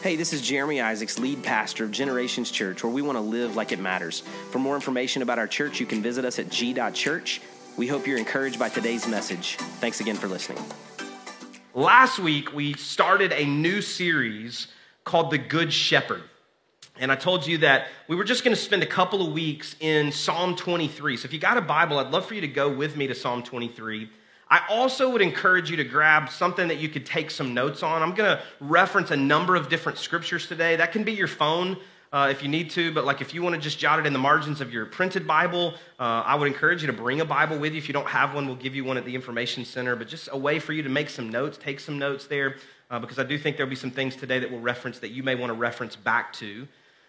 Hey, this is Jeremy Isaacs, lead pastor of Generations Church, where we want to live like it matters. For more information about our church, you can visit us at g.church. We hope you're encouraged by today's message. Thanks again for listening. Last week, we started a new series called The Good Shepherd. And I told you that we were just going to spend a couple of weeks in Psalm 23. So if you got a Bible, I'd love for you to go with me to Psalm 23. I also would encourage you to grab something that you could take some notes on. I'm going to reference a number of different scriptures today. That can be your phone uh, if you need to, but like if you want to just jot it in the margins of your printed Bible, uh, I would encourage you to bring a Bible with you. If you don't have one, we'll give you one at the Information Center, but just a way for you to make some notes, take some notes there, uh, because I do think there'll be some things today that we'll reference that you may want to reference back to.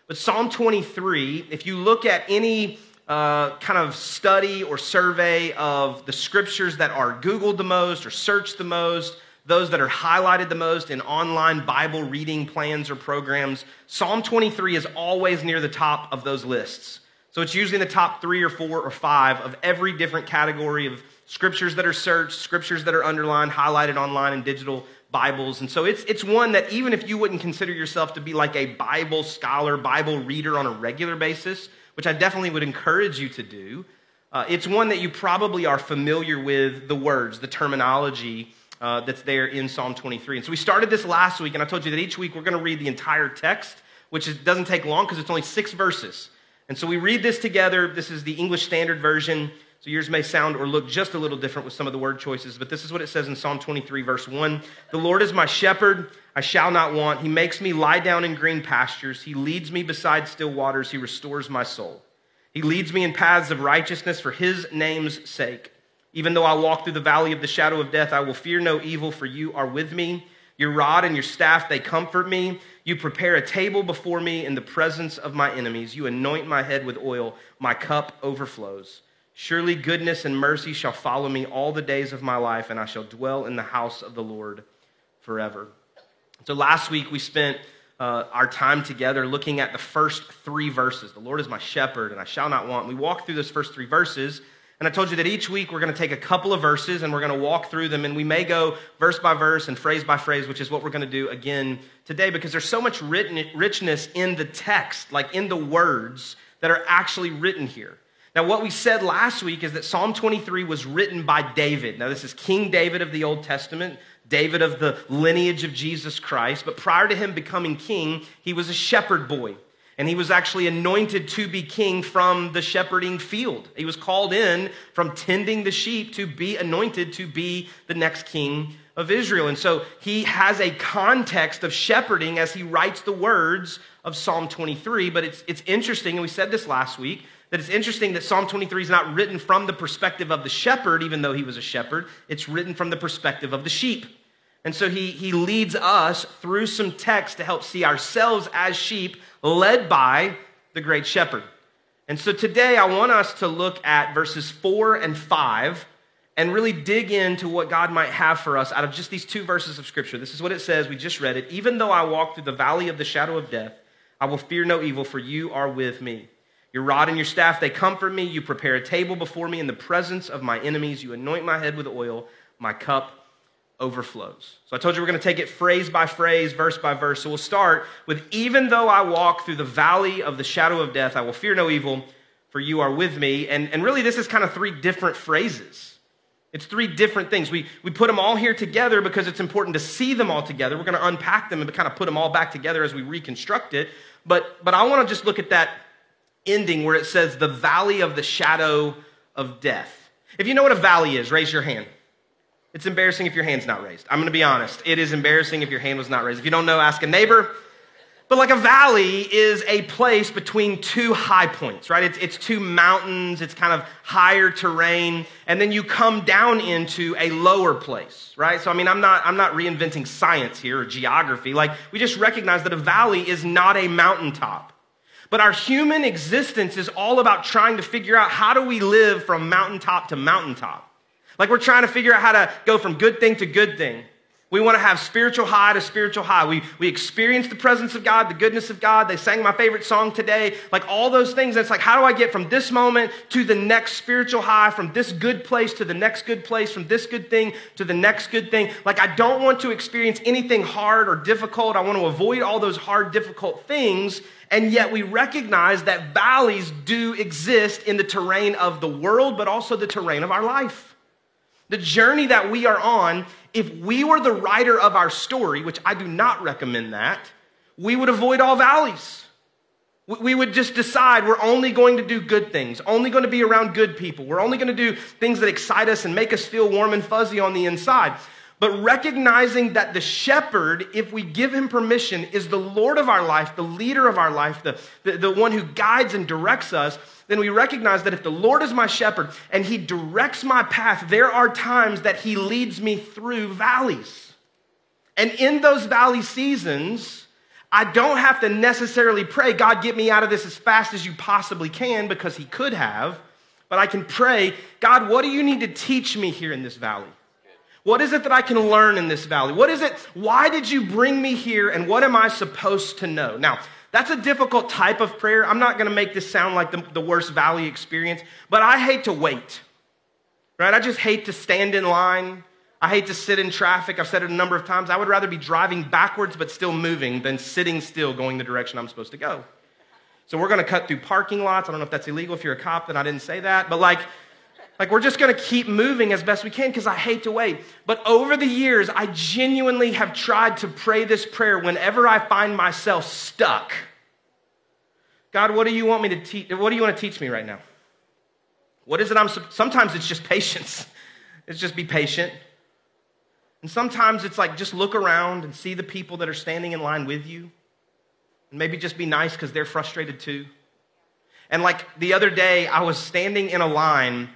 But Psalm 23, if you look at any uh, kind of study or survey of the scriptures that are Googled the most or searched the most, those that are highlighted the most in online Bible reading plans or programs, Psalm 23 is always near the top of those lists. So it's usually in the top three or four or five of every different category of scriptures that are searched, scriptures that are underlined, highlighted online in digital Bibles. And so it's, it's one that even if you wouldn't consider yourself to be like a Bible scholar, Bible reader on a regular basis, which I definitely would encourage you to do. Uh, it's one that you probably are familiar with the words, the terminology uh, that's there in Psalm 23. And so we started this last week, and I told you that each week we're going to read the entire text, which is, doesn't take long because it's only six verses. And so we read this together. This is the English Standard Version. So yours may sound or look just a little different with some of the word choices, but this is what it says in Psalm 23, verse 1. The Lord is my shepherd, I shall not want. He makes me lie down in green pastures. He leads me beside still waters. He restores my soul. He leads me in paths of righteousness for his name's sake. Even though I walk through the valley of the shadow of death, I will fear no evil, for you are with me. Your rod and your staff, they comfort me. You prepare a table before me in the presence of my enemies. You anoint my head with oil. My cup overflows. Surely goodness and mercy shall follow me all the days of my life, and I shall dwell in the house of the Lord forever. So last week we spent uh, our time together looking at the first three verses. The Lord is my shepherd, and I shall not want. We walked through those first three verses, and I told you that each week we're going to take a couple of verses and we're going to walk through them, and we may go verse by verse and phrase by phrase, which is what we're going to do again today because there's so much written, richness in the text, like in the words that are actually written here. Now, what we said last week is that Psalm 23 was written by David. Now, this is King David of the Old Testament, David of the lineage of Jesus Christ. But prior to him becoming king, he was a shepherd boy. And he was actually anointed to be king from the shepherding field. He was called in from tending the sheep to be anointed to be the next king of Israel. And so he has a context of shepherding as he writes the words of Psalm 23. But it's, it's interesting, and we said this last week, that it's interesting that Psalm 23 is not written from the perspective of the shepherd, even though he was a shepherd. It's written from the perspective of the sheep. And so he, he leads us through some text to help see ourselves as sheep led by the great shepherd. And so today I want us to look at verses four and five and really dig into what God might have for us out of just these two verses of scripture. This is what it says. We just read it. Even though I walk through the valley of the shadow of death, I will fear no evil, for you are with me. Your rod and your staff, they comfort me. You prepare a table before me in the presence of my enemies. You anoint my head with oil. My cup overflows. So I told you we're going to take it phrase by phrase, verse by verse. So we'll start with Even though I walk through the valley of the shadow of death, I will fear no evil, for you are with me. And, and really, this is kind of three different phrases. It's three different things. We, we put them all here together because it's important to see them all together. We're going to unpack them and kind of put them all back together as we reconstruct it. But, but I want to just look at that ending where it says, the valley of the shadow of death. If you know what a valley is, raise your hand. It's embarrassing if your hand's not raised. I'm going to be honest. It is embarrassing if your hand was not raised. If you don't know, ask a neighbor. But like a valley is a place between two high points, right? It's, it's two mountains, it's kind of higher terrain, and then you come down into a lower place, right? So, I mean, I'm not, I'm not reinventing science here or geography. Like, we just recognize that a valley is not a mountaintop. But our human existence is all about trying to figure out how do we live from mountaintop to mountaintop. Like we're trying to figure out how to go from good thing to good thing, We want to have spiritual high to spiritual high. We, we experience the presence of God, the goodness of God. They sang my favorite song today. Like all those things. It's like, how do I get from this moment to the next spiritual high, from this good place to the next good place, from this good thing to the next good thing? Like, I don't want to experience anything hard or difficult. I want to avoid all those hard, difficult things. And yet we recognize that valleys do exist in the terrain of the world, but also the terrain of our life. The journey that we are on, if we were the writer of our story, which I do not recommend that, we would avoid all valleys. We would just decide we're only going to do good things, only going to be around good people. We're only going to do things that excite us and make us feel warm and fuzzy on the inside. But recognizing that the shepherd, if we give him permission, is the Lord of our life, the leader of our life, the, the, the one who guides and directs us, then we recognize that if the Lord is my shepherd and he directs my path, there are times that he leads me through valleys. And in those valley seasons, I don't have to necessarily pray, God, get me out of this as fast as you possibly can, because he could have. But I can pray, God, what do you need to teach me here in this valley? What is it that I can learn in this valley? What is it? Why did you bring me here? And what am I supposed to know? Now, that's a difficult type of prayer. I'm not going to make this sound like the, the worst valley experience, but I hate to wait, right? I just hate to stand in line. I hate to sit in traffic. I've said it a number of times. I would rather be driving backwards but still moving than sitting still going the direction I'm supposed to go. So we're going to cut through parking lots. I don't know if that's illegal if you're a cop, then I didn't say that. But like, like we're just to keep moving as best we can because I hate to wait. But over the years, I genuinely have tried to pray this prayer whenever I find myself stuck. God, what do you want me to teach? What do you want to teach me right now? What is it I'm sometimes it's just patience. It's just be patient. And sometimes it's like just look around and see the people that are standing in line with you. And maybe just be nice because they're frustrated too. And like the other day, I was standing in a line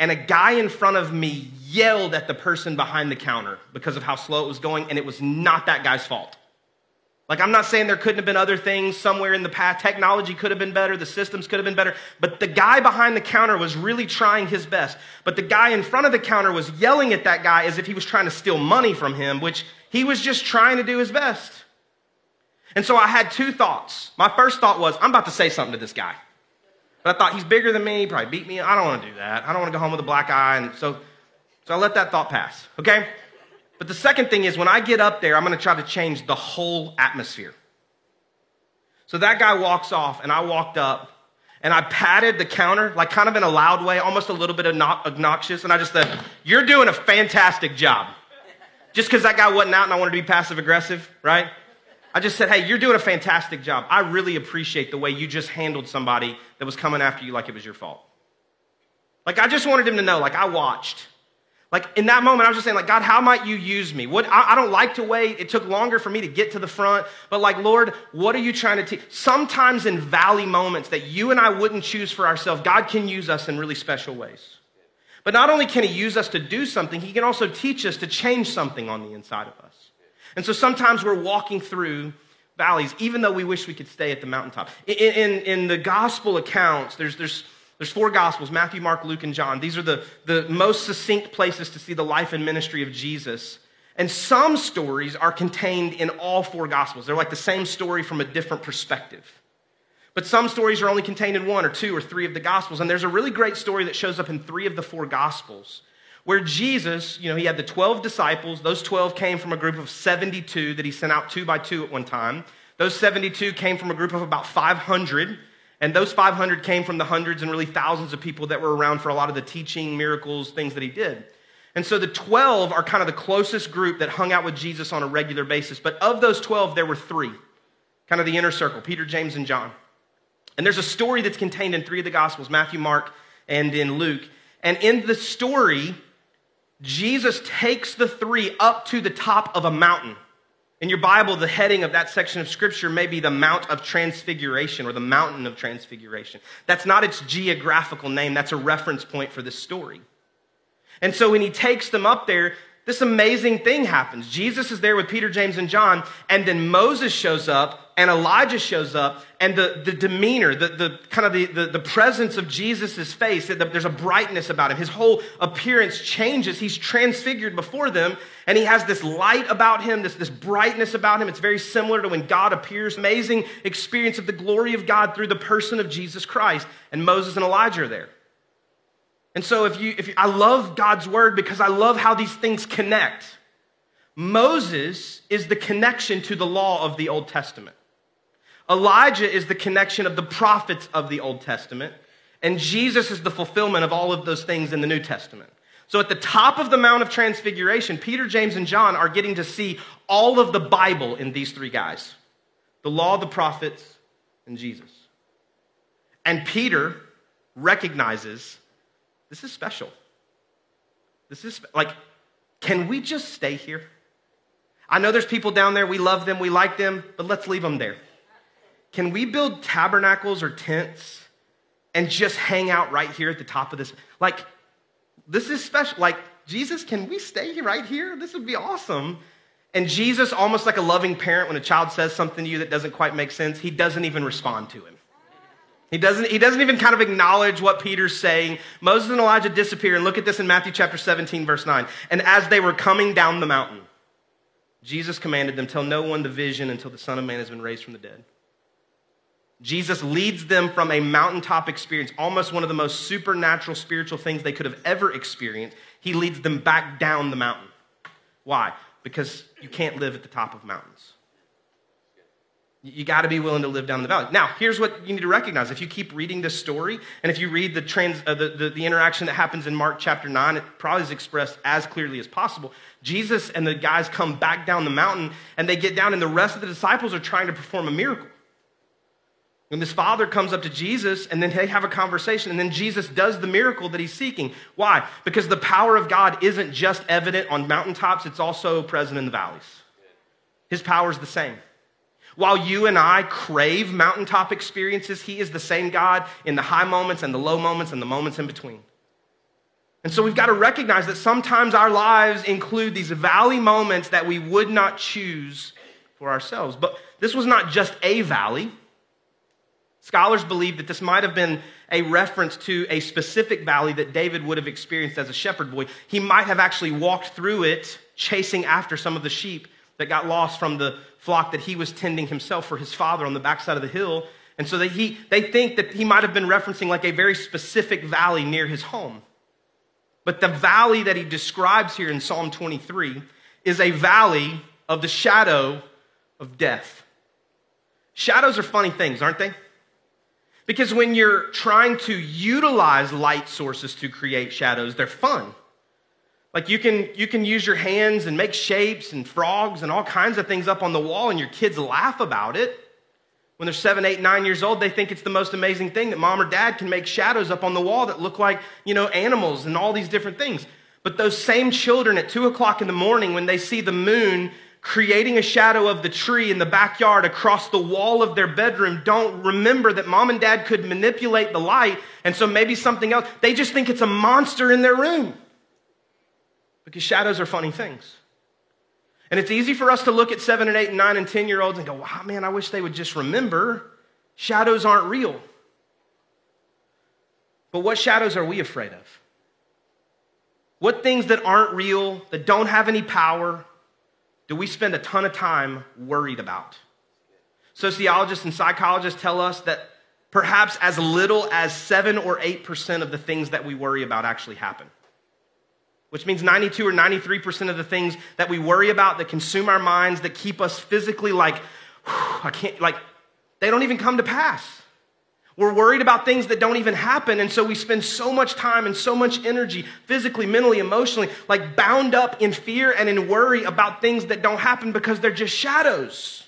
and a guy in front of me yelled at the person behind the counter because of how slow it was going, and it was not that guy's fault. Like, I'm not saying there couldn't have been other things somewhere in the past. Technology could have been better, the systems could have been better, but the guy behind the counter was really trying his best. But the guy in front of the counter was yelling at that guy as if he was trying to steal money from him, which he was just trying to do his best. And so I had two thoughts. My first thought was, I'm about to say something to this guy. But I thought he's bigger than me, probably beat me. I don't want to do that. I don't want to go home with a black eye. And so, so I let that thought pass, okay? But the second thing is when I get up there, I'm going to try to change the whole atmosphere. So that guy walks off, and I walked up, and I patted the counter, like kind of in a loud way, almost a little bit obnoxious, and I just said, You're doing a fantastic job. Just because that guy wasn't out and I wanted to be passive aggressive, right? I just said, hey, you're doing a fantastic job. I really appreciate the way you just handled somebody that was coming after you like it was your fault. Like, I just wanted him to know, like, I watched. Like, in that moment, I was just saying, like, God, how might you use me? What, I, I don't like to wait. It took longer for me to get to the front. But, like, Lord, what are you trying to teach? Sometimes in valley moments that you and I wouldn't choose for ourselves, God can use us in really special ways. But not only can He use us to do something, He can also teach us to change something on the inside of us. And so sometimes we're walking through valleys, even though we wish we could stay at the mountaintop. In, in, in, the gospel accounts, there's, there's, there's four gospels Matthew, Mark, Luke, and John. These are the, the most succinct places to see the life and ministry of Jesus. And some stories are contained in all four gospels. They're like the same story from a different perspective. But some stories are only contained in one or two or three of the gospels. And there's a really great story that shows up in three of the four gospels where Jesus, you know, he had the 12 disciples. Those 12 came from a group of 72 that he sent out two by two at one time. Those 72 came from a group of about 500. And those 500 came from the hundreds and really thousands of people that were around for a lot of the teaching, miracles, things that he did. And so the 12 are kind of the closest group that hung out with Jesus on a regular basis. But of those 12, there were three, kind of the inner circle Peter, James, and John. And there's a story that's contained in three of the Gospels Matthew, Mark, and in Luke. And in the story, Jesus takes the three up to the top of a mountain. In your Bible, the heading of that section of scripture may be the Mount of Transfiguration or the Mountain of Transfiguration. That's not its geographical name, that's a reference point for this story. And so when he takes them up there, this amazing thing happens. Jesus is there with Peter, James, and John, and then Moses shows up, and Elijah shows up, and the, the demeanor, the, the kind of the, the, the presence of Jesus' face, there's a brightness about him. His whole appearance changes. He's transfigured before them, and he has this light about him, this, this brightness about him. It's very similar to when God appears. Amazing experience of the glory of God through the person of Jesus Christ. And Moses and Elijah are there. And so if you, if you, I love God's word because I love how these things connect. Moses is the connection to the law of the Old Testament. Elijah is the connection of the prophets of the Old Testament. And Jesus is the fulfillment of all of those things in the New Testament. So at the top of the Mount of Transfiguration, Peter, James, and John are getting to see all of the Bible in these three guys the law, the prophets, and Jesus. And Peter recognizes this is special. This is like, can we just stay here? I know there's people down there, we love them, we like them, but let's leave them there. Can we build tabernacles or tents and just hang out right here at the top of this? Like, this is special. Like, Jesus, can we stay right here? This would be awesome. And Jesus, almost like a loving parent, when a child says something to you that doesn't quite make sense, he doesn't even respond to him. He doesn't, he doesn't even kind of acknowledge what Peter's saying. Moses and Elijah disappear, and look at this in Matthew chapter 17, verse 9. And as they were coming down the mountain, Jesus commanded them, Tell no one the vision until the Son of Man has been raised from the dead. Jesus leads them from a mountaintop experience, almost one of the most supernatural spiritual things they could have ever experienced. He leads them back down the mountain. Why? Because you can't live at the top of mountains. You got to be willing to live down in the valley. Now, here's what you need to recognize. If you keep reading this story, and if you read the, trans, uh, the, the, the, interaction that happens in Mark chapter 9, it probably is expressed as clearly as possible. Jesus and the guys come back down the mountain, and they get down, and the rest of the disciples are trying to perform a miracle. When this father comes up to Jesus, and then they have a conversation, and then Jesus does the miracle that he's seeking. Why? Because the power of God isn't just evident on mountaintops, it's also present in the valleys. His power is the same. While you and I crave mountaintop experiences, He is the same God in the high moments and the low moments and the moments in between. And so we've got to recognize that sometimes our lives include these valley moments that we would not choose for ourselves. But this was not just a valley. Scholars believe that this might have been a reference to a specific valley that David would have experienced as a shepherd boy. He might have actually walked through it chasing after some of the sheep that got lost from the flock that he was tending himself for his father on the backside of the hill. And so they, he, they think that he might have been referencing like a very specific valley near his home. But the valley that he describes here in Psalm 23 is a valley of the shadow of death. Shadows are funny things, aren't they? Because when you're trying to utilize light sources to create shadows, they're fun. Like you can, you can use your hands and make shapes and frogs and all kinds of things up on the wall, and your kids laugh about it. When they're seven, eight, nine years old, they think it's the most amazing thing that mom or dad can make shadows up on the wall that look like, you know, animals and all these different things. But those same children at two o'clock in the morning, when they see the moon creating a shadow of the tree in the backyard across the wall of their bedroom, don't remember that mom and dad could manipulate the light, and so maybe something else. They just think it's a monster in their room because shadows are funny things. And it's easy for us to look at seven and eight and nine and 10 year olds and go, wow, man, I wish they would just remember shadows aren't real. But what shadows are we afraid of? What things that aren't real, that don't have any power, do we spend a ton of time worried about? Sociologists and psychologists tell us that perhaps as little as 7 or 8% of the things that we worry about actually happen which means 92 or 93% of the things that we worry about that consume our minds, that keep us physically like, I can't, like, they don't even come to pass. We're worried about things that don't even happen, and so we spend so much time and so much energy, physically, mentally, emotionally, like bound up in fear and in worry about things that don't happen because they're just shadows.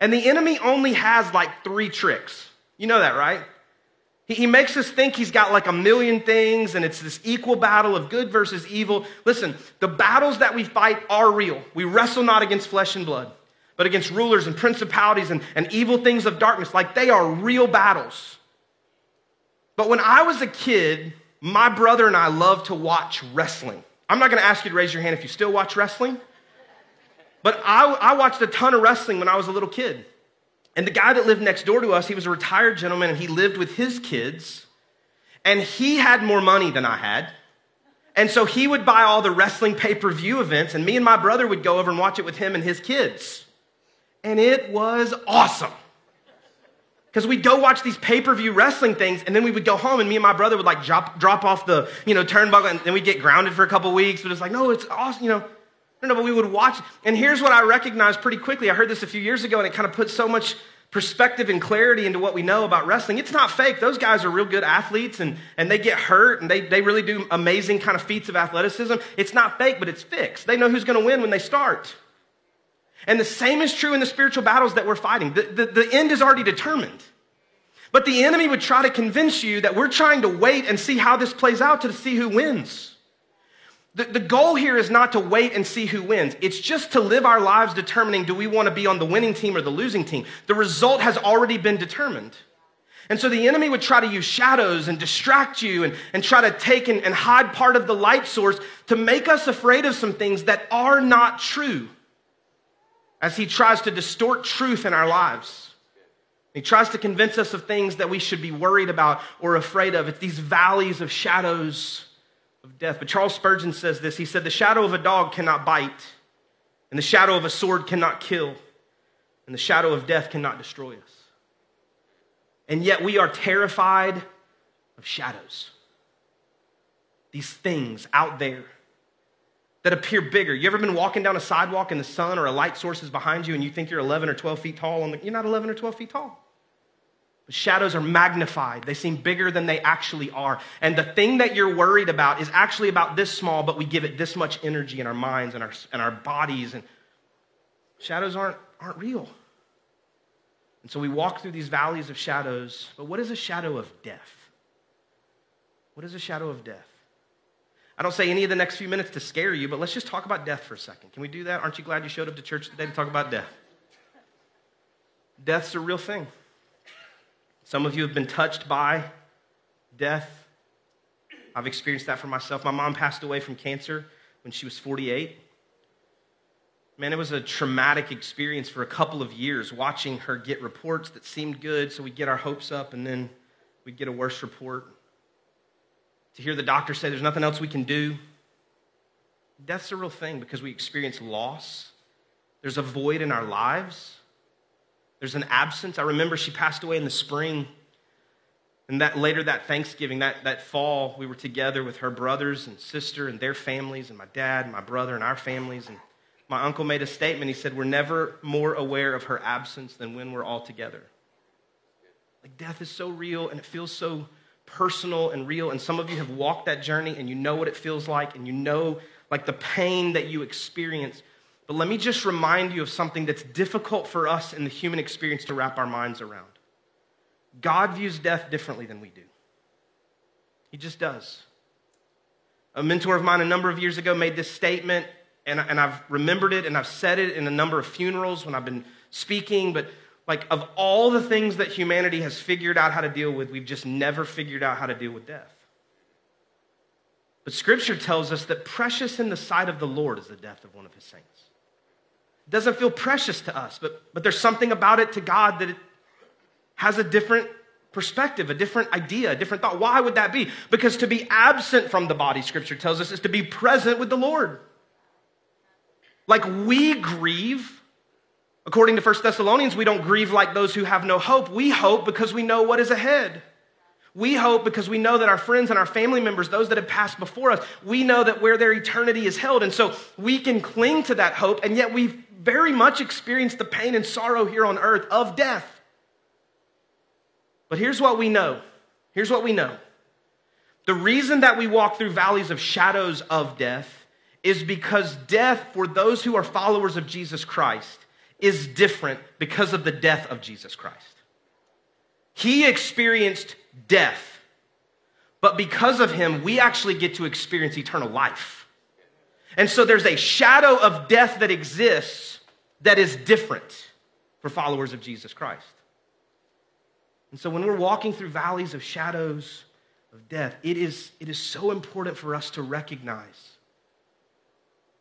And the enemy only has like three tricks. You know that, right? He makes us think he's got like a million things and it's this equal battle of good versus evil. Listen, the battles that we fight are real. We wrestle not against flesh and blood, but against rulers and principalities and, and evil things of darkness. Like they are real battles. But when I was a kid, my brother and I loved to watch wrestling. I'm not going to ask you to raise your hand if you still watch wrestling, but I, I watched a ton of wrestling when I was a little kid. And the guy that lived next door to us, he was a retired gentleman and he lived with his kids. And he had more money than I had. And so he would buy all the wrestling pay per view events, and me and my brother would go over and watch it with him and his kids. And it was awesome. Because we'd go watch these pay per view wrestling things, and then we would go home, and me and my brother would like drop, drop off the you know turnbuckle, and then we'd get grounded for a couple weeks. But it's like, no, it's awesome, you know. No, no, but we would watch. And here's what I recognized pretty quickly. I heard this a few years ago, and it kind of put so much perspective and clarity into what we know about wrestling. It's not fake. Those guys are real good athletes and, and they get hurt and they, they really do amazing kind of feats of athleticism. It's not fake, but it's fixed. They know who's going to win when they start. And the same is true in the spiritual battles that we're fighting. The, the, the end is already determined. But the enemy would try to convince you that we're trying to wait and see how this plays out to see who wins. The, the goal here is not to wait and see who wins. It's just to live our lives determining do we want to be on the winning team or the losing team. The result has already been determined. And so the enemy would try to use shadows and distract you and, and try to take and, and hide part of the light source to make us afraid of some things that are not true as he tries to distort truth in our lives. He tries to convince us of things that we should be worried about or afraid of. It's these valleys of shadows of death. But Charles Spurgeon says this He said, The shadow of a dog cannot bite, and the shadow of a sword cannot kill, and the shadow of death cannot destroy us. And yet we are terrified of shadows. These things out there that appear bigger. You ever been walking down a sidewalk and the sun or a light source is behind you and you think you're 11 or 12 feet tall? The, you're not 11 or 12 feet tall. Shadows are magnified. They seem bigger than they actually are. And the thing that you're worried about is actually about this small, but we give it this much energy in our minds and our, and our bodies. And shadows aren't, aren't real. And so we walk through these valleys of shadows. But what is a shadow of death? What is a shadow of death? I don't say any of the next few minutes to scare you, but let's just talk about death for a second. Can we do that? Aren't you glad you showed up to church today to talk about death? Death's a real thing. Some of you have been touched by death. I've experienced that for myself. My mom passed away from cancer when she was 48. Man, it was a traumatic experience for a couple of years watching her get reports that seemed good, so we'd get our hopes up, and then we'd get a worse report. To hear the doctor say there's nothing else we can do. Death's a real thing because we experience loss. There's a void in our lives. There's an absence. I remember she passed away in the spring. And that later that Thanksgiving, that, that fall, we were together with her brothers and sister and their families, and my dad and my brother and our families. And my uncle made a statement. He said, We're never more aware of her absence than when we're all together. Like death is so real and it feels so personal and real. And some of you have walked that journey and you know what it feels like and you know like the pain that you experience. But let me just remind you of something that's difficult for us in the human experience to wrap our minds around. God views death differently than we do. He just does. A mentor of mine a number of years ago made this statement, and, and I've remembered it and I've said it in a number of funerals when I've been speaking. But, like, of all the things that humanity has figured out how to deal with, we've just never figured out how to deal with death. But Scripture tells us that precious in the sight of the Lord is the death of one of his saints doesn't feel precious to us, but, but there's something about it to God that it has a different perspective, a different idea, a different thought. Why would that be? Because to be absent from the body, scripture tells us, is to be present with the Lord. Like we grieve, according to 1 Thessalonians, we don't grieve like those who have no hope. We hope because we know what is ahead. We hope because we know that our friends and our family members, those that have passed before us, we know that where their eternity is held. And so we can cling to that hope, and yet we very much experienced the pain and sorrow here on earth of death. But here's what we know. Here's what we know. The reason that we walk through valleys of shadows of death is because death, for those who are followers of Jesus Christ, is different because of the death of Jesus Christ. He experienced death, but because of him, we actually get to experience eternal life. And so there's a shadow of death that exists that is different for followers of Jesus Christ. And so when we're walking through valleys of shadows of death, it is, it is so important for us to recognize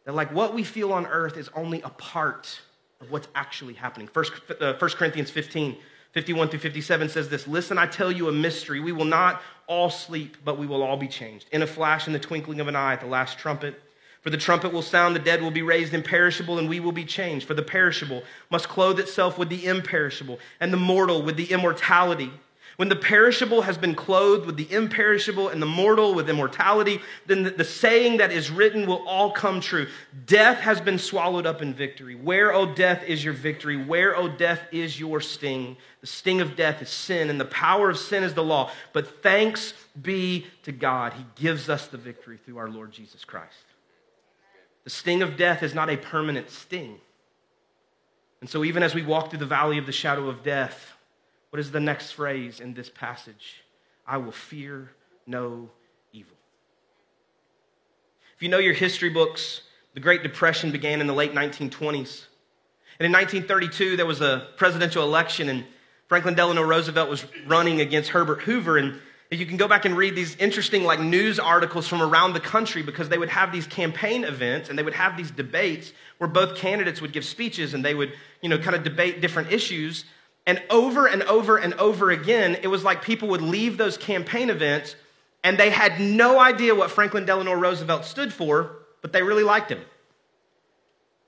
That like what we feel on earth is only a part of what's actually happening. First, uh, 1 Corinthians 15, 51 through 57 says this Listen, I tell you a mystery. We will not all sleep, but we will all be changed. In a flash, in the twinkling of an eye, at the last trumpet. For the trumpet will sound, the dead will be raised imperishable, and we will be changed. For the perishable must clothe itself with the imperishable, and the mortal with the immortality. When the perishable has been clothed with the imperishable and the mortal with immortality, then the, the, saying that is written will all come true. Death has been swallowed up in victory. Where, O death, is your victory? Where, O death, is your sting? The sting of death is sin, and the power of sin is the law. But thanks be to God, He gives us the victory through our Lord Jesus Christ. The sting of death is not a permanent sting. And so, even as we walk through the valley of the shadow of death, what is the next phrase in this passage? I will fear no evil. If you know your history books, the Great Depression began in the late 1920s. And in 1932, there was a presidential election, and Franklin Delano Roosevelt was running against Herbert Hoover. And you can go back and read these interesting like news articles from around the country because they would have these campaign events and they would have these debates where both candidates would give speeches and they would, you know, kind of debate different issues. And over and over and over again, it was like people would leave those campaign events and they had no idea what Franklin Delano Roosevelt stood for, but they really liked him.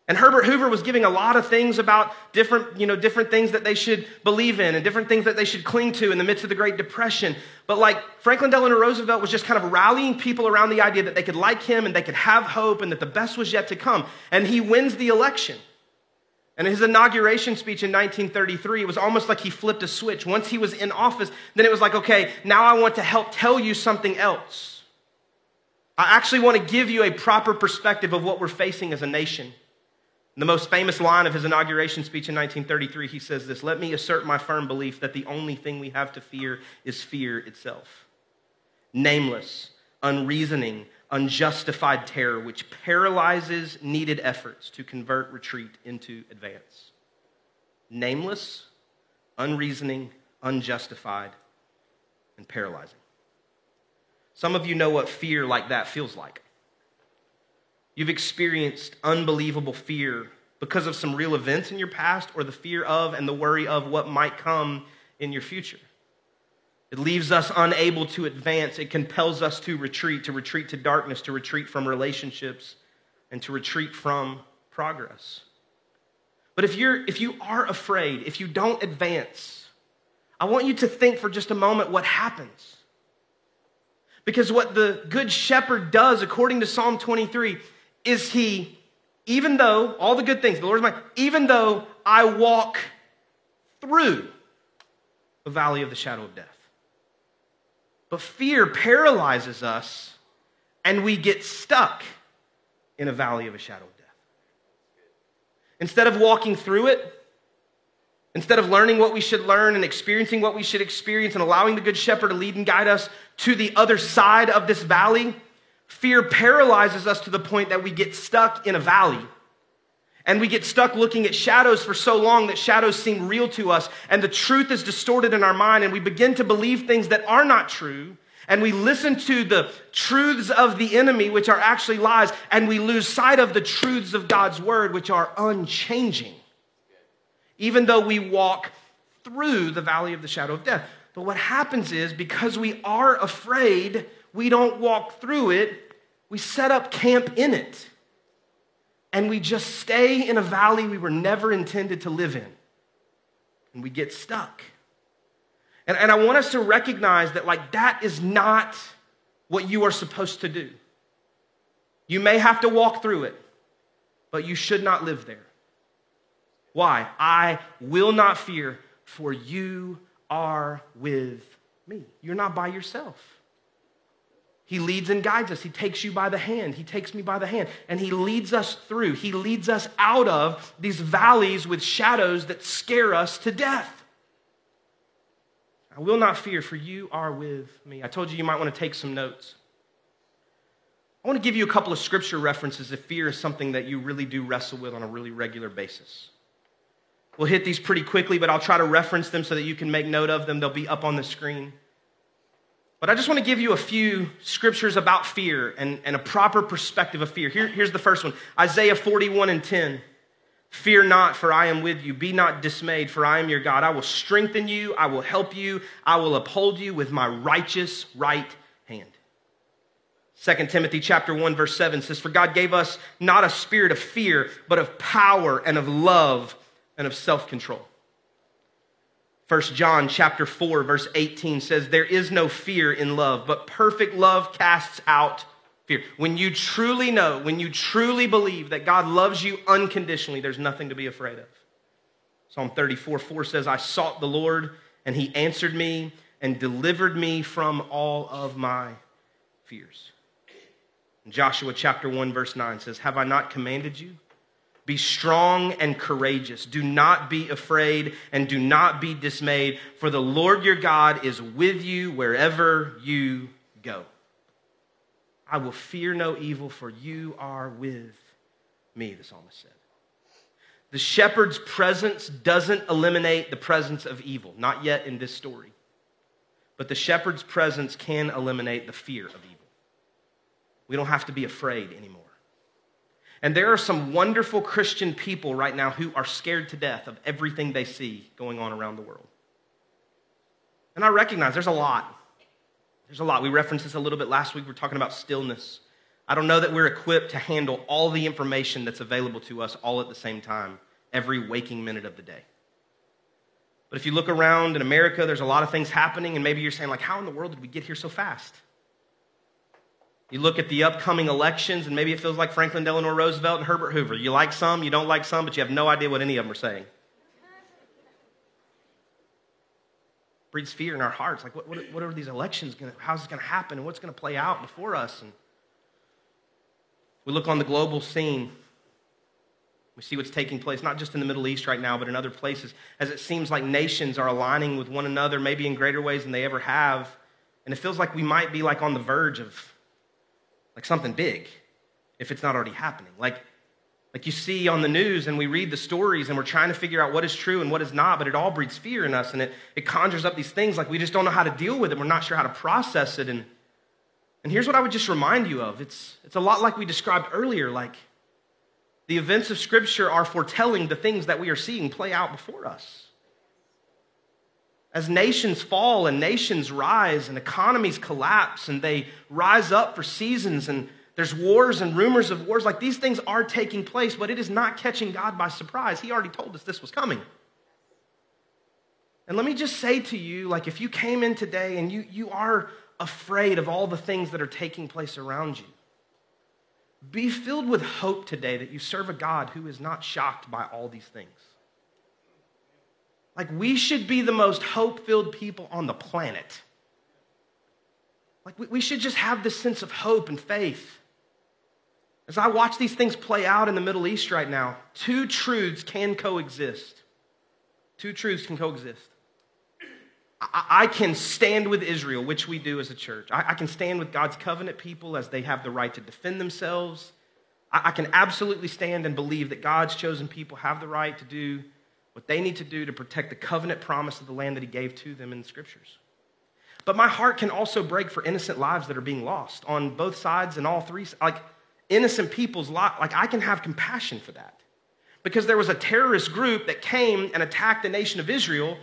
And Herbert Hoover was giving a lot of things about different, you know, different things that they should believe in and different things that they should cling to in the midst of the Great Depression. But like Franklin Delano Roosevelt was just kind of rallying people around the idea that they could like him and they could have hope and that the best was yet to come. And he wins the election. And in his inauguration speech in 1933, it was almost like he flipped a switch. Once he was in office, then it was like, okay, now I want to help tell you something else. I actually want to give you a proper perspective of what we're facing as a nation. The most famous line of his inauguration speech in 1933, he says this Let me assert my firm belief that the only thing we have to fear is fear itself. Nameless, unreasoning, unjustified terror which paralyzes needed efforts to convert retreat into advance. Nameless, unreasoning, unjustified, and paralyzing. Some of you know what fear like that feels like. You've experienced unbelievable fear because of some real events in your past or the fear of and the worry of what might come in your future. It leaves us unable to advance. It compels us to retreat, to retreat to darkness, to retreat from relationships, and to retreat from progress. But if, you're, if you are afraid, if you don't advance, I want you to think for just a moment what happens. Because what the Good Shepherd does, according to Psalm 23, is he, even though, all the good things, the Lord's mine, even though I walk through the valley of the shadow of death. But fear paralyzes us and we get stuck in a valley of a shadow of death. Instead of walking through it, instead of learning what we should learn and experiencing what we should experience and allowing the Good Shepherd to lead and guide us to the other side of this valley, fear paralyzes us to the point that we get stuck in a valley and we get stuck looking at shadows for so long that shadows seem real to us, and the truth is distorted in our mind, and we begin to believe things that are not true. And we listen to the truths of the enemy, which are actually lies, and we lose sight of the truths of God's word, which are unchanging. Even though we walk through the valley of the shadow of death. But what happens is because we are afraid, we don't walk through it, we set up camp in it and we just stay in a valley we were never intended to live in. And we get stuck. And, and I want us to recognize that, like, that is not what you are supposed to do. You may have to walk through it, but you should not live there. Why? I will not fear, for you are with me. You're not by yourself. He leads and guides us. He takes you by the hand. He takes me by the hand. And He leads us through. He leads us out of these valleys with shadows that scare us to death. I will not fear, for you are with me. I told you you might want to take some notes. I want to give you a couple of scripture references if fear is something that you really do wrestle with on a really regular basis. We'll hit these pretty quickly, but I'll try to reference them so that you can make note of them. They'll be up on the screen. But I just want to give you a few scriptures about fear and, and a proper perspective of fear. Here, here's the first one Isaiah 41 and 10. Fear not, for I am with you. Be not dismayed, for I am your God. I will strengthen you. I will help you. I will uphold you with my righteous right hand. 2 Timothy chapter 1 verse 7 says for God gave us not a spirit of fear but of power and of love and of self-control. 1 John chapter 4 verse 18 says there is no fear in love but perfect love casts out fear. When you truly know, when you truly believe that God loves you unconditionally, there's nothing to be afraid of. Psalm 34 4 says, I sought the Lord, and he answered me and delivered me from all of my fears. Joshua chapter 1, verse 9 says, Have I not commanded you? Be strong and courageous. Do not be afraid and do not be dismayed, for the Lord your God is with you wherever you go. I will fear no evil, for you are with me, the psalmist said. The shepherd's presence doesn't eliminate the presence of evil, not yet in this story. But the shepherd's presence can eliminate the fear of evil. We don't have to be afraid anymore. And there are some wonderful Christian people right now who are scared to death of everything they see going on around the world. And I recognize there's a lot. There's a lot. We referenced this a little bit last week. We are talking about stillness. I don't know that we're equipped to handle all the information that's available to us all at the same time, every waking minute of the day. But if you look around in America, there's a lot of things happening, and maybe you're saying, like, how in the world did we get here so fast? You look at the upcoming elections, and maybe it feels like Franklin Delano Roosevelt and Herbert Hoover. You like some, you don't like some, but you have no idea what any of them are saying. breeds fear in our hearts. Like, what, what, what are these elections going to, how's it going to happen and what's going to play out before us? And we look on the global scene. We see what's taking place, not just in the Middle East right now, but in other places, as it seems like nations are aligning with one another, maybe in greater ways than they ever have. And it feels like we might be like on the verge of like something big if it's not already happening. Like like you see on the news, and we read the stories, and we're trying to figure out what is true and what is not, but it all breeds fear in us, and it, it conjures up these things like we just don't know how to deal with it. We're not sure how to process it. And, and here's what I would just remind you of it's, it's a lot like we described earlier. Like the events of Scripture are foretelling the things that we are seeing play out before us. As nations fall and nations rise and economies collapse and they rise up for seasons and there's wars and rumors of wars. Like these things are taking place, but it is not catching God by surprise. He already told us this was coming. And let me just say to you like, if you came in today and you, you are afraid of all the things that are taking place around you, be filled with hope today that you serve a God who is not shocked by all these things. Like, we should be the most hope filled people on the planet. Like, we, we should just have this sense of hope and faith. As I watch these things play out in the Middle East right now, two truths can coexist. Two truths can coexist. I, can stand with Israel, which we do as a church. I, can stand with God's covenant people as they have the right to defend themselves. I can absolutely stand and believe that God's chosen people have the right to do what they need to do to protect the covenant promise of the land that He gave to them in the scriptures. But my heart can also break for innocent lives that are being lost on both sides and all three. Like, innocent people's life, like I can have compassion for that. Because there was a terrorist group that came and attacked the nation of Israel.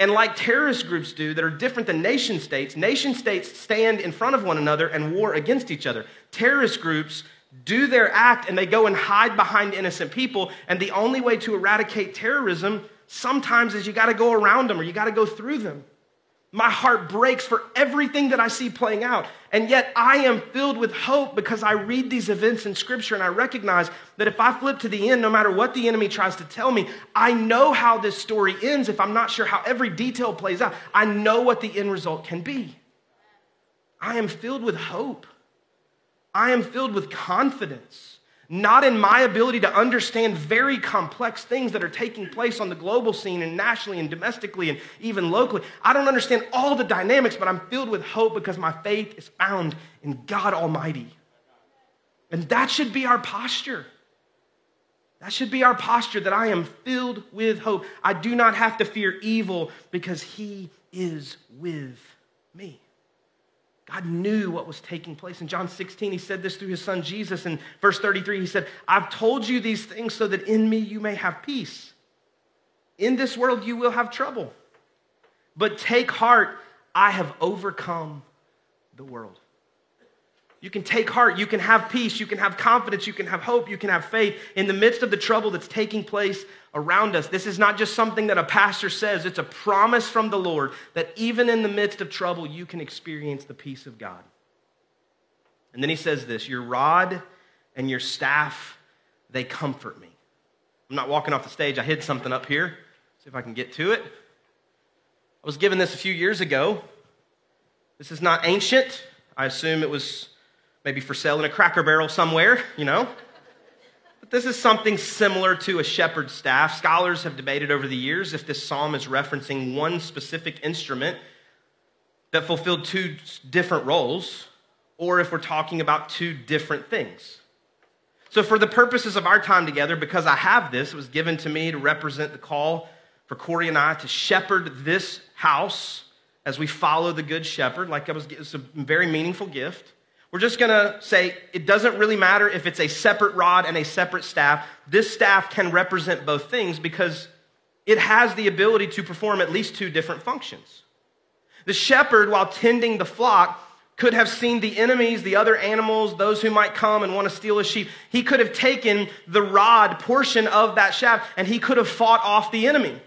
And like terrorist groups do that are different than nation states, nation states stand in front of one another and war against each other. Terrorist groups do their act and they go and hide behind innocent people. And the only way to eradicate terrorism sometimes is you got to go around them or you got to go through them. My heart breaks for everything that I see playing out. And yet I am filled with hope because I read these events in Scripture and I recognize that if I flip to the end, no matter what the enemy tries to tell me, I know how this story ends. If I'm not sure how every detail plays out, I know what the end result can be. I am filled with hope. I am filled with confidence not in my ability to understand very complex things that are taking place on the global scene and nationally and domestically and even locally. I don't understand all the dynamics, but I'm filled with hope because my faith is found in God Almighty. And that should be our posture. That should be our posture that I am filled with hope. I do not have to fear evil because He is with me. God knew what was taking place. In John 16, he said this through his son Jesus. In verse 33, he said, I've told you these things so that in me you may have peace. In this world you will have trouble. But take heart, I have overcome the world. You can take heart, you can have peace, you can have confidence, you can have hope, you can have faith in the midst of the trouble that's taking place around us. This is not just something that a pastor says, it's a promise from the Lord that even in the midst of trouble, you can experience the peace of God. And then he says this Your rod and your staff, they comfort me. I'm not walking off the stage, I hid something up here. See if I can get to it. I was given this a few years ago. This is not ancient. I assume it was maybe for sale in a cracker barrel somewhere, you know. But this is something similar to a shepherd's staff. Scholars have debated over the years if this psalm is referencing one specific instrument that fulfilled two different roles, or if we're talking about two different things. So, for the purposes of our time together, because I have this, it was given to me to represent the call for Corey and I to shepherd this house as we follow the Good Shepherd. Like I was, it's a very meaningful gift. We're just going to say it doesn't really matter if it's a separate rod and a separate staff. This staff can represent both things because it has the ability to perform at least two different functions. The shepherd, while tending the flock, could have seen the enemies, the other animals, those who might come and want to steal a sheep. He could have taken the rod portion of that shaft and he could have fought off the enemy.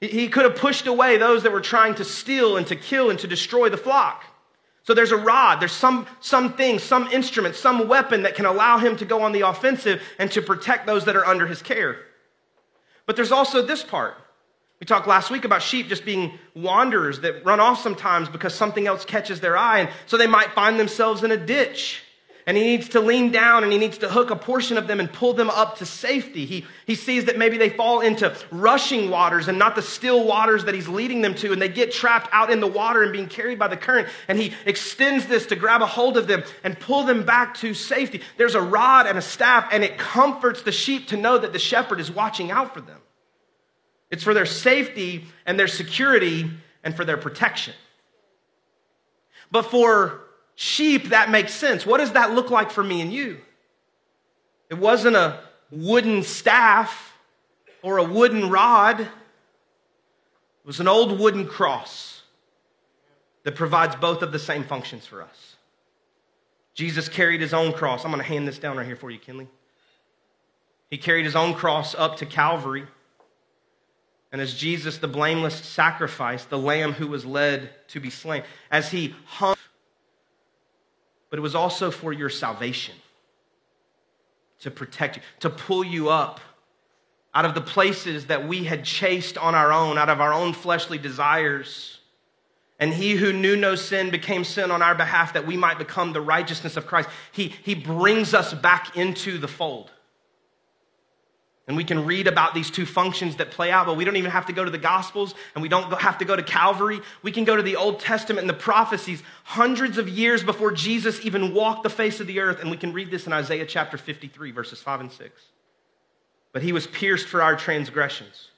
He could have pushed away those that were trying to steal and to kill and to destroy the flock. So there's a rod, there's some, something, some instrument, some weapon that can allow him to go on the offensive and to protect those that are under his care. But there's also this part. We talked last week about sheep just being wanderers that run off sometimes because something else catches their eye, and so they might find themselves in a ditch and he needs to lean down and he needs to hook a portion of them and pull them up to safety. He, he sees that maybe they fall into rushing waters and not the still waters that he's leading them to, and they get trapped out in the water and being carried by the current. And he extends this to grab a hold of them and pull them back to safety. There's a rod and a staff, and it comforts the sheep to know that the shepherd is watching out for them. It's for their safety and their security and for their protection. But for sheep, that makes sense. What does that look like for me and you? It wasn't a wooden staff or a wooden rod, it was an old wooden cross that provides both of the same functions for us. Jesus carried his own cross. I'm going to hand this down right here for you, Kinley. He carried his own cross up to Calvary. And as Jesus, the blameless sacrifice, the lamb who was led to be slain, as he hung but it was also for your salvation to protect you, to pull you up out of the places that we had chased on our own, out of our own fleshly desires. And he who knew no sin became sin on our behalf that we might become the righteousness of Christ. He, he brings us back into the fold. And we can read about these two functions that play out, but we don't even have to go to the Gospels and we don't have to go to Calvary. We can go to the Old Testament and the prophecies hundreds of years before Jesus even walked the face of the earth. And we can read this in Isaiah chapter 53, verses 5 and 6. But he was pierced for our transgressions,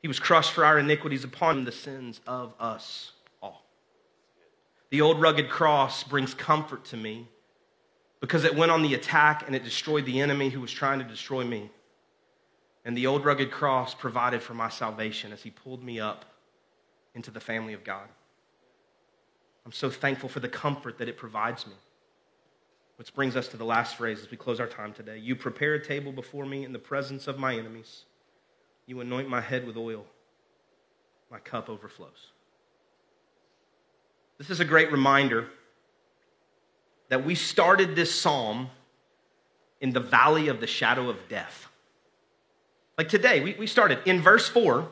he was crushed for our iniquities upon the sins of us all. The old rugged cross brings comfort to me because it went on the attack and it destroyed the enemy who was trying to destroy me. And the old rugged cross provided for my salvation as he pulled me up into the family of God. I'm so thankful for the comfort that it provides me. Which brings us to the last phrase as we close our time today. You prepare a table before me in the presence of my enemies. You anoint my head with oil. My cup overflows. This is a great reminder that we started this psalm in the valley of the shadow of death. Like today, we, we started in verse 4.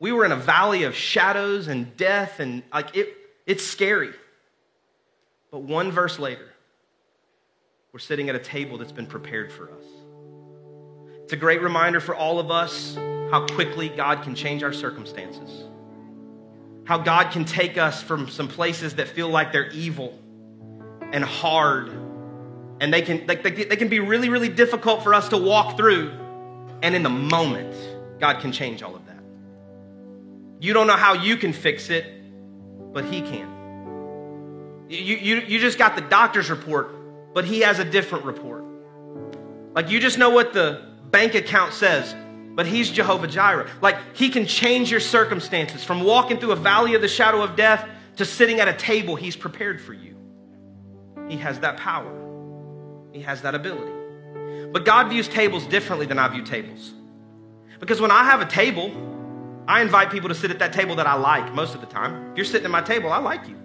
We were in a valley of shadows and death, and like it, it's scary. But one verse later, we're sitting at a table that's been prepared for us. It's a great reminder for all of us how quickly God can change our circumstances. How God can take us from some places that feel like they're evil and hard. And they can, they, they, they can be really, really difficult for us to walk through. And in the moment, God can change all of that. You don't know how you can fix it, but He can. You, you, you just got the doctor's report, but he has a different report. Like you just know what the bank account says, but he's Jehovah Jireh. Like he can change your circumstances from walking through a valley of the shadow of death to sitting at a table he's prepared for you. He has that power, he has that ability. But God views tables differently than I view tables. Because when I have a table, I invite people to sit at that table that I like most of the time. If you're sitting at my table, I like you.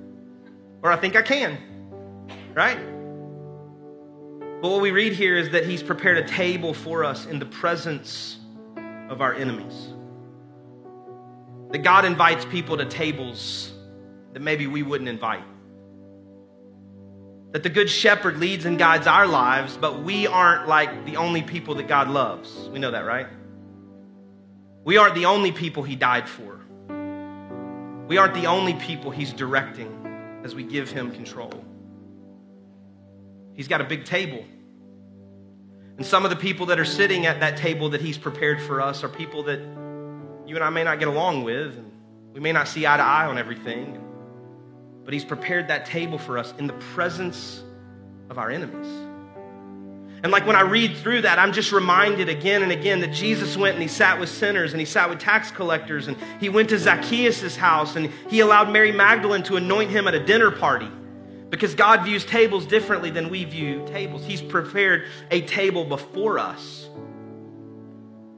Or I think I can. Right? But what we read here is that he's prepared a table for us in the presence of our enemies. That God invites people to tables that maybe we wouldn't invite. That the Good Shepherd leads and guides our lives, but we aren't like the only people that God loves. We know that, right? We aren't the only people He died for. We aren't the only people He's directing as we give Him control. He's got a big table. And some of the people that are sitting at that table that He's prepared for us are people that you and I may not get along with, and we may not see eye to eye on everything. But He's prepared that table for us in the presence of our enemies. And like when I read through that, I'm just reminded again and again that Jesus went and he sat with sinners and he sat with tax collectors and he went to Zacchaeus' house and he allowed Mary Magdalene to anoint him at a dinner party. Because God views tables differently than we view tables. He's prepared a table before us.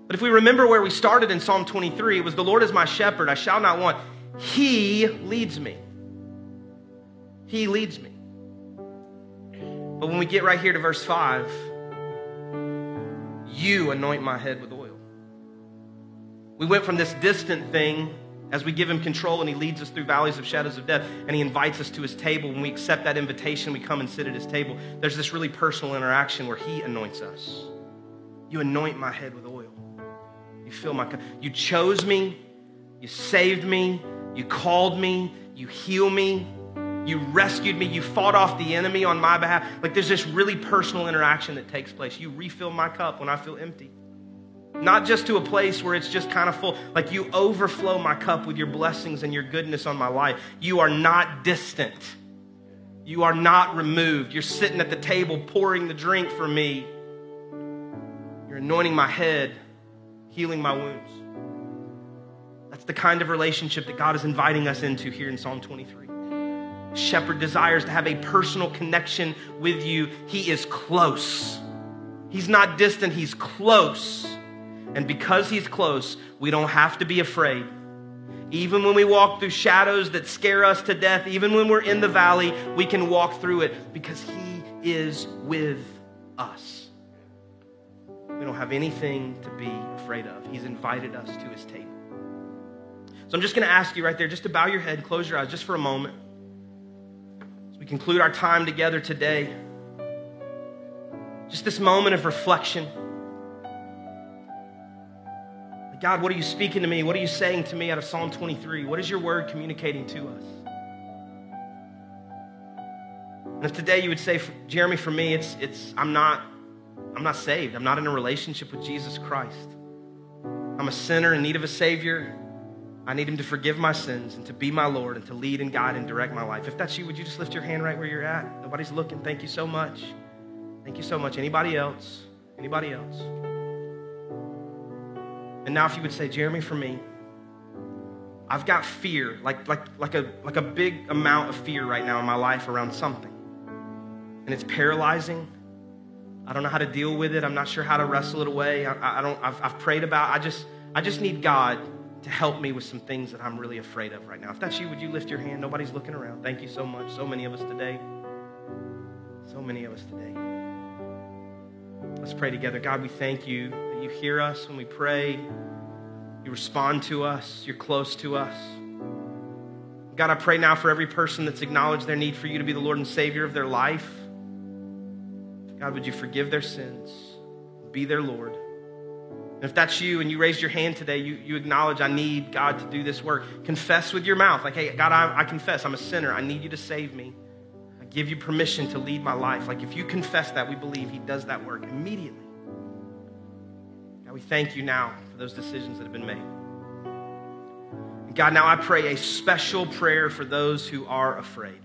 But if we remember where we started in Psalm 23, it was the Lord is my shepherd, I shall not want. He leads me. He leads me. But when we get right here to verse 5, you anoint my head with oil. We went from this distant thing as we give him control and he leads us through valleys of shadows of death and he invites us to his table. When we accept that invitation, we come and sit at his table. There's this really personal interaction where he anoints us. You anoint my head with oil. You fill my cup. You chose me. You saved me. You called me. You heal me. You rescued me. You fought off the enemy on my behalf. Like there's this really personal interaction that takes place. You refill my cup when I feel empty. Not just to a place where it's just kind of full. Like you overflow my cup with your blessings and your goodness on my life. You are not distant. You are not removed. You're sitting at the table pouring the drink for me. You're anointing my head, healing my wounds. That's the kind of relationship that God is inviting us into here in Psalm 23. Shepherd desires to have a personal connection with you. He is close. He's not distant, he's close. And because he's close, we don't have to be afraid. Even when we walk through shadows that scare us to death, even when we're in the valley, we can walk through it because he is with us. We don't have anything to be afraid of. He's invited us to his table. So I'm just going to ask you right there just to bow your head, close your eyes just for a moment. Conclude our time together today, just this moment of reflection. God, what are you speaking to me? What are you saying to me out of Psalm 23? What is your word communicating to us? And if today you would say, Jeremy, for me, it's, it's, I'm not, I'm not saved. I'm not in a relationship with Jesus Christ. I'm a sinner in need of a Savior. I need Him to forgive my sins and to be my Lord and to lead and guide and direct my life. If that's you, would you just lift your hand right where you're at? Nobody's looking. Thank you so much. Thank you so much. Anybody else? Anybody else? And now, if you would say, Jeremy, for me, I've got fear, like, like, like, a, like a big amount of fear right now in my life around something. And it's paralyzing. I don't know how to deal with it. I'm not sure how to wrestle it away. I, I don't, I've, I've prayed about I just, I just need God to help me with some things that I'm really afraid of right now. If that's you, would you lift your hand? Nobody's looking around. Thank you so much. So many of us today. So many of us today. Let's pray together. God, we thank you that you hear us when we pray. You respond to us. You're close to us. God, I pray now for every person that's acknowledged their need for you to be the Lord and Savior of their life. God, would you forgive their sins? Be their Lord. And if that's you and you raised your hand today, you, you acknowledge, I need God to do this work. Confess with your mouth, like, hey, God, I, I confess, I'm a sinner. I need you to save me I give you permission to lead my life. Like if you confess that, we believe He does that work immediately. God, we thank you now for those decisions that have been made. And God, now I pray a special prayer for those who are afraid.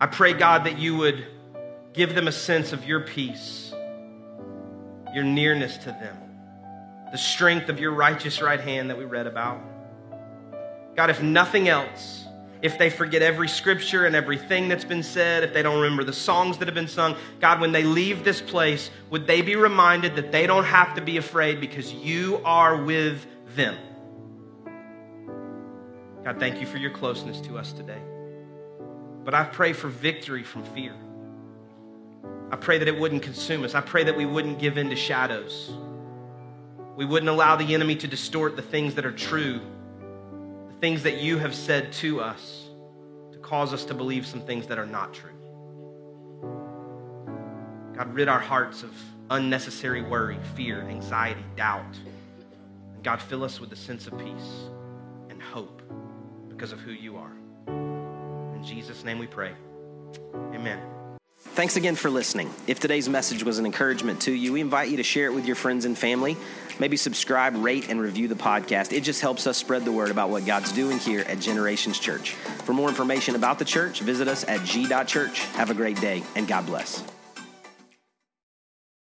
I pray, God, that you would give them a sense of your peace, your nearness to them, the strength of your righteous right hand that we read about. God, if nothing else, if they forget every scripture and everything that's been said, if they don't remember the songs that have been sung, God, when they leave this place, would they be reminded that they don't have to be afraid because you are with them? God, thank you for your closeness to us today. But I pray for victory from fear. I pray that it wouldn't consume us. I pray that we wouldn't give in to shadows. We wouldn't allow the enemy to distort the things that are true the things that you have said to us to cause us to believe some things that are not true. God, rid our hearts of unnecessary worry, fear, anxiety, doubt. And God, fill us with a sense of peace and hope because of who you are. In Jesus' name we pray. Amen. Thanks again for listening. If today's message was an encouragement to you, we invite you to share it with your friends and family. Maybe subscribe, rate, and review the podcast. It just helps us spread the word about what God's doing here at Generations Church. For more information about the church, visit us at g.church. Have a great day, and God bless.